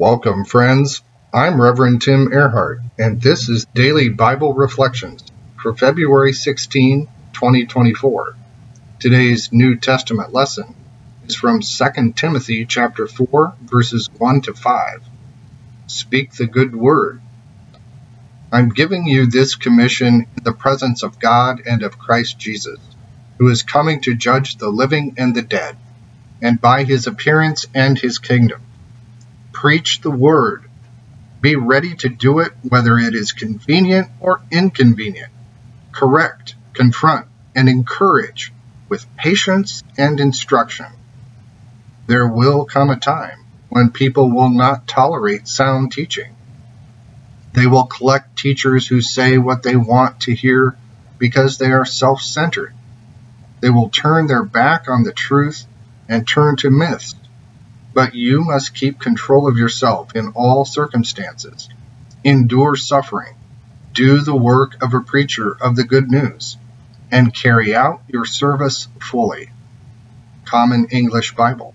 Welcome, friends. I'm Reverend Tim Ehrhardt, and this is Daily Bible Reflections for February 16, 2024. Today's New Testament lesson is from 2 Timothy chapter 4, verses 1 to 5. Speak the good word. I'm giving you this commission in the presence of God and of Christ Jesus, who is coming to judge the living and the dead, and by his appearance and his kingdom. Preach the word. Be ready to do it whether it is convenient or inconvenient. Correct, confront, and encourage with patience and instruction. There will come a time when people will not tolerate sound teaching. They will collect teachers who say what they want to hear because they are self centered. They will turn their back on the truth and turn to myths but you must keep control of yourself in all circumstances. Endure suffering. Do the work of a preacher of the good news, and carry out your service fully. Common English Bible.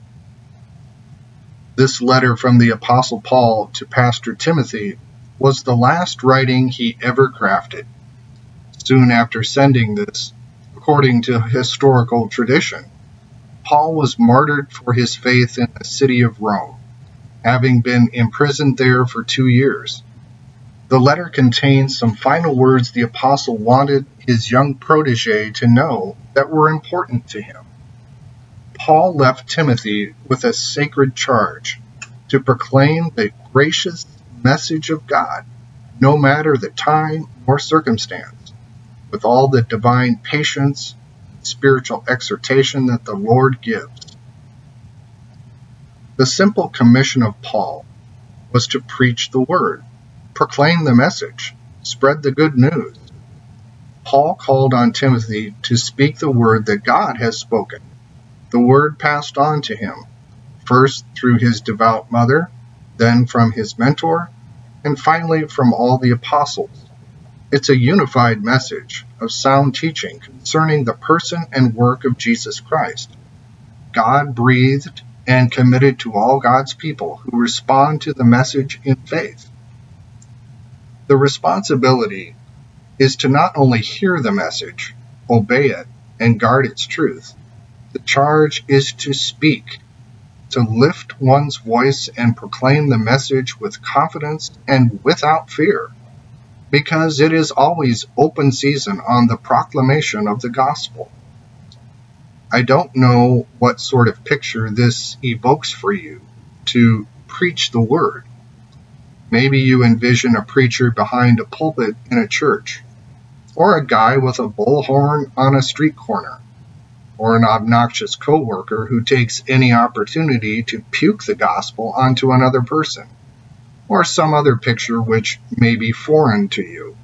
This letter from the Apostle Paul to Pastor Timothy was the last writing he ever crafted. Soon after sending this, according to historical tradition, Paul was martyred for his faith in the city of Rome, having been imprisoned there for two years. The letter contains some final words the apostle wanted his young protege to know that were important to him. Paul left Timothy with a sacred charge to proclaim the gracious message of God, no matter the time or circumstance, with all the divine patience spiritual exhortation that the Lord gives. The simple commission of Paul was to preach the word, proclaim the message, spread the good news. Paul called on Timothy to speak the word that God has spoken, the word passed on to him, first through his devout mother, then from his mentor, and finally from all the apostles. It's a unified message of sound teaching concerning the person and work of Jesus Christ. God breathed and committed to all God's people who respond to the message in faith. The responsibility is to not only hear the message, obey it, and guard its truth. The charge is to speak, to lift one's voice and proclaim the message with confidence and without fear because it is always open season on the proclamation of the gospel. I don't know what sort of picture this evokes for you to preach the word. Maybe you envision a preacher behind a pulpit in a church, or a guy with a bullhorn on a street corner, or an obnoxious coworker who takes any opportunity to puke the gospel onto another person or some other picture which may be foreign to you.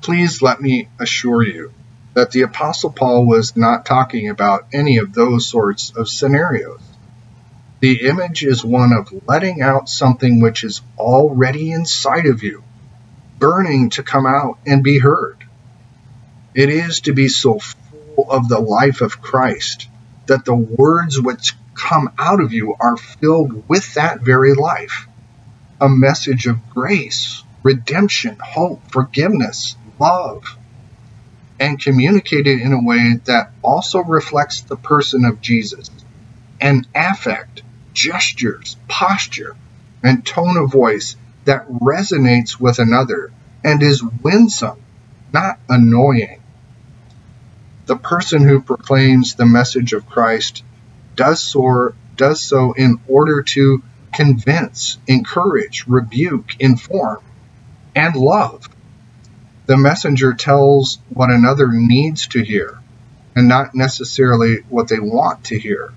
Please let me assure you that the Apostle Paul was not talking about any of those sorts of scenarios. The image is one of letting out something which is already inside of you, burning to come out and be heard. It is to be so full of the life of Christ that the words which come out of you are filled with that very life a message of grace, redemption, hope, forgiveness, love, and communicated in a way that also reflects the person of Jesus. An affect, gestures, posture, and tone of voice that resonates with another and is winsome, not annoying. The person who proclaims the message of Christ does so, does so in order to convince, encourage, rebuke, inform, and love. The messenger tells what another needs to hear and not necessarily what they want to hear.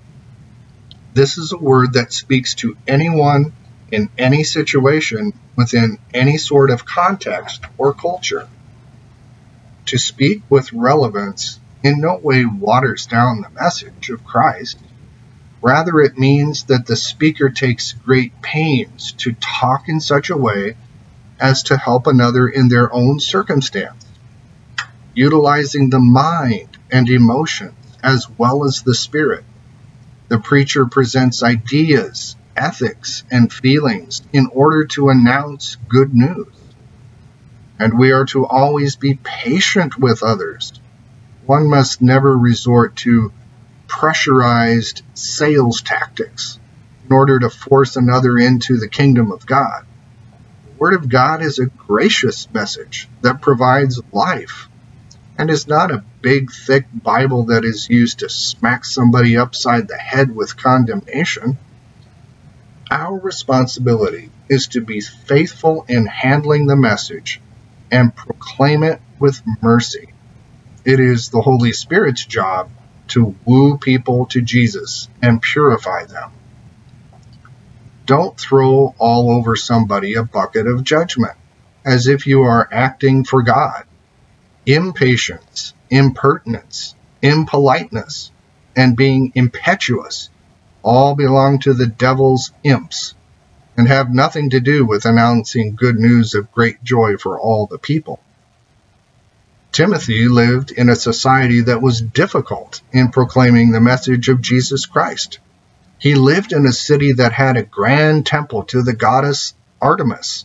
This is a word that speaks to anyone in any situation within any sort of context or culture. To speak with relevance in no way waters down the message of Christ. Rather, it means that the speaker takes great pains to talk in such a way as to help another in their own circumstance, utilizing the mind and emotions as well as the spirit. The preacher presents ideas, ethics and feelings in order to announce good news. And we are to always be patient with others. One must never resort to pressurized sales tactics in order to force another into the kingdom of God. The Word of God is a gracious message that provides life and is not a big, thick Bible that is used to smack somebody upside the head with condemnation. Our responsibility is to be faithful in handling the message and proclaim it with mercy. It is the Holy Spirit's job to woo people to Jesus and purify them. Don't throw all over somebody a bucket of judgment as if you are acting for God impatience, impertinence, impoliteness, and being impetuous all belong to the devil's imps and have nothing to do with announcing good news of great joy for all the people. Timothy lived in a society that was difficult in proclaiming the message of Jesus Christ. He lived in a city that had a grand temple to the goddess Artemis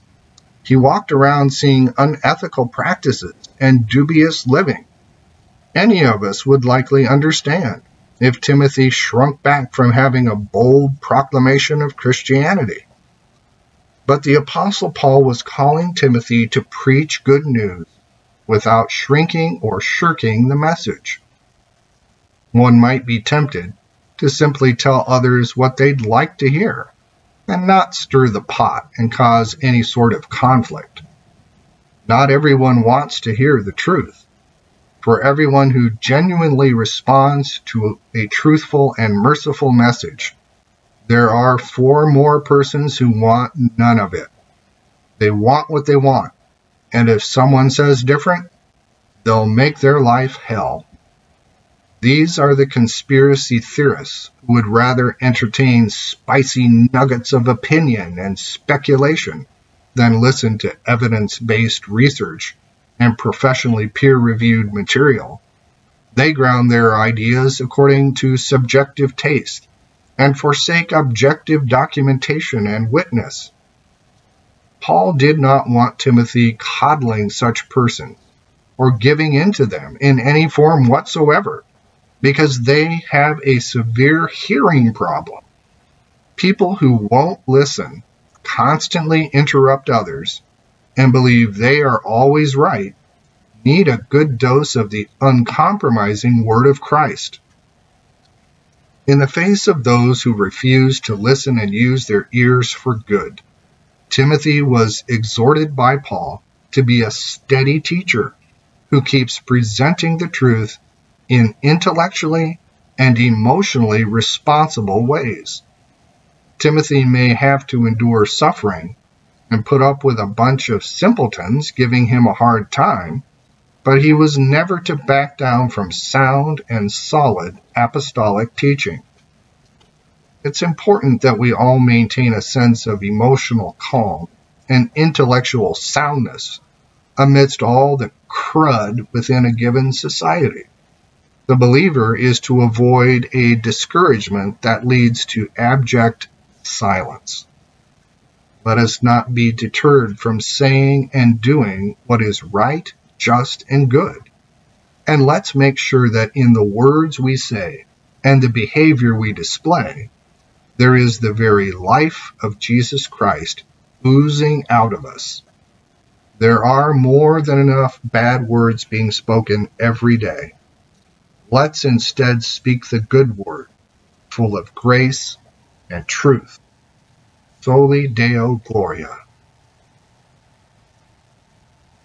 he walked around seeing unethical practices and dubious living. Any of us would likely understand if Timothy shrunk back from having a bold proclamation of Christianity. But the Apostle Paul was calling Timothy to preach good news without shrinking or shirking the message. One might be tempted to simply tell others what they'd like to hear and not stir the pot and cause any sort of conflict. Not everyone wants to hear the truth. For everyone who genuinely responds to a truthful and merciful message, there are four more persons who want none of it. They want what they want, and if someone says different, they'll make their life hell. These are the conspiracy theorists who would rather entertain spicy nuggets of opinion and speculation than listen to evidence based research and professionally peer reviewed material. They ground their ideas according to subjective taste and forsake objective documentation and witness. Paul did not want Timothy coddling such persons or giving in to them in any form whatsoever because they have a severe hearing problem. People who won't listen constantly interrupt others and believe they are always right need a good dose of the uncompromising Word of Christ. In the face of those who refuse to listen and use their ears for good, Timothy was exhorted by Paul to be a steady teacher who keeps presenting the truth in intellectually and emotionally responsible ways. Timothy may have to endure suffering and put up with a bunch of simpletons giving him a hard time, but he was never to back down from sound and solid apostolic teaching. It's important that we all maintain a sense of emotional calm and intellectual soundness amidst all the crud within a given society. The believer is to avoid a discouragement that leads to abject silence. Let us not be deterred from saying and doing what is right, just, and good. And let's make sure that in the words we say and the behavior we display, there is the very life of Jesus Christ oozing out of us. There are more than enough bad words being spoken every day. Let's instead speak the good word, full of grace and truth. Soli Deo Gloria.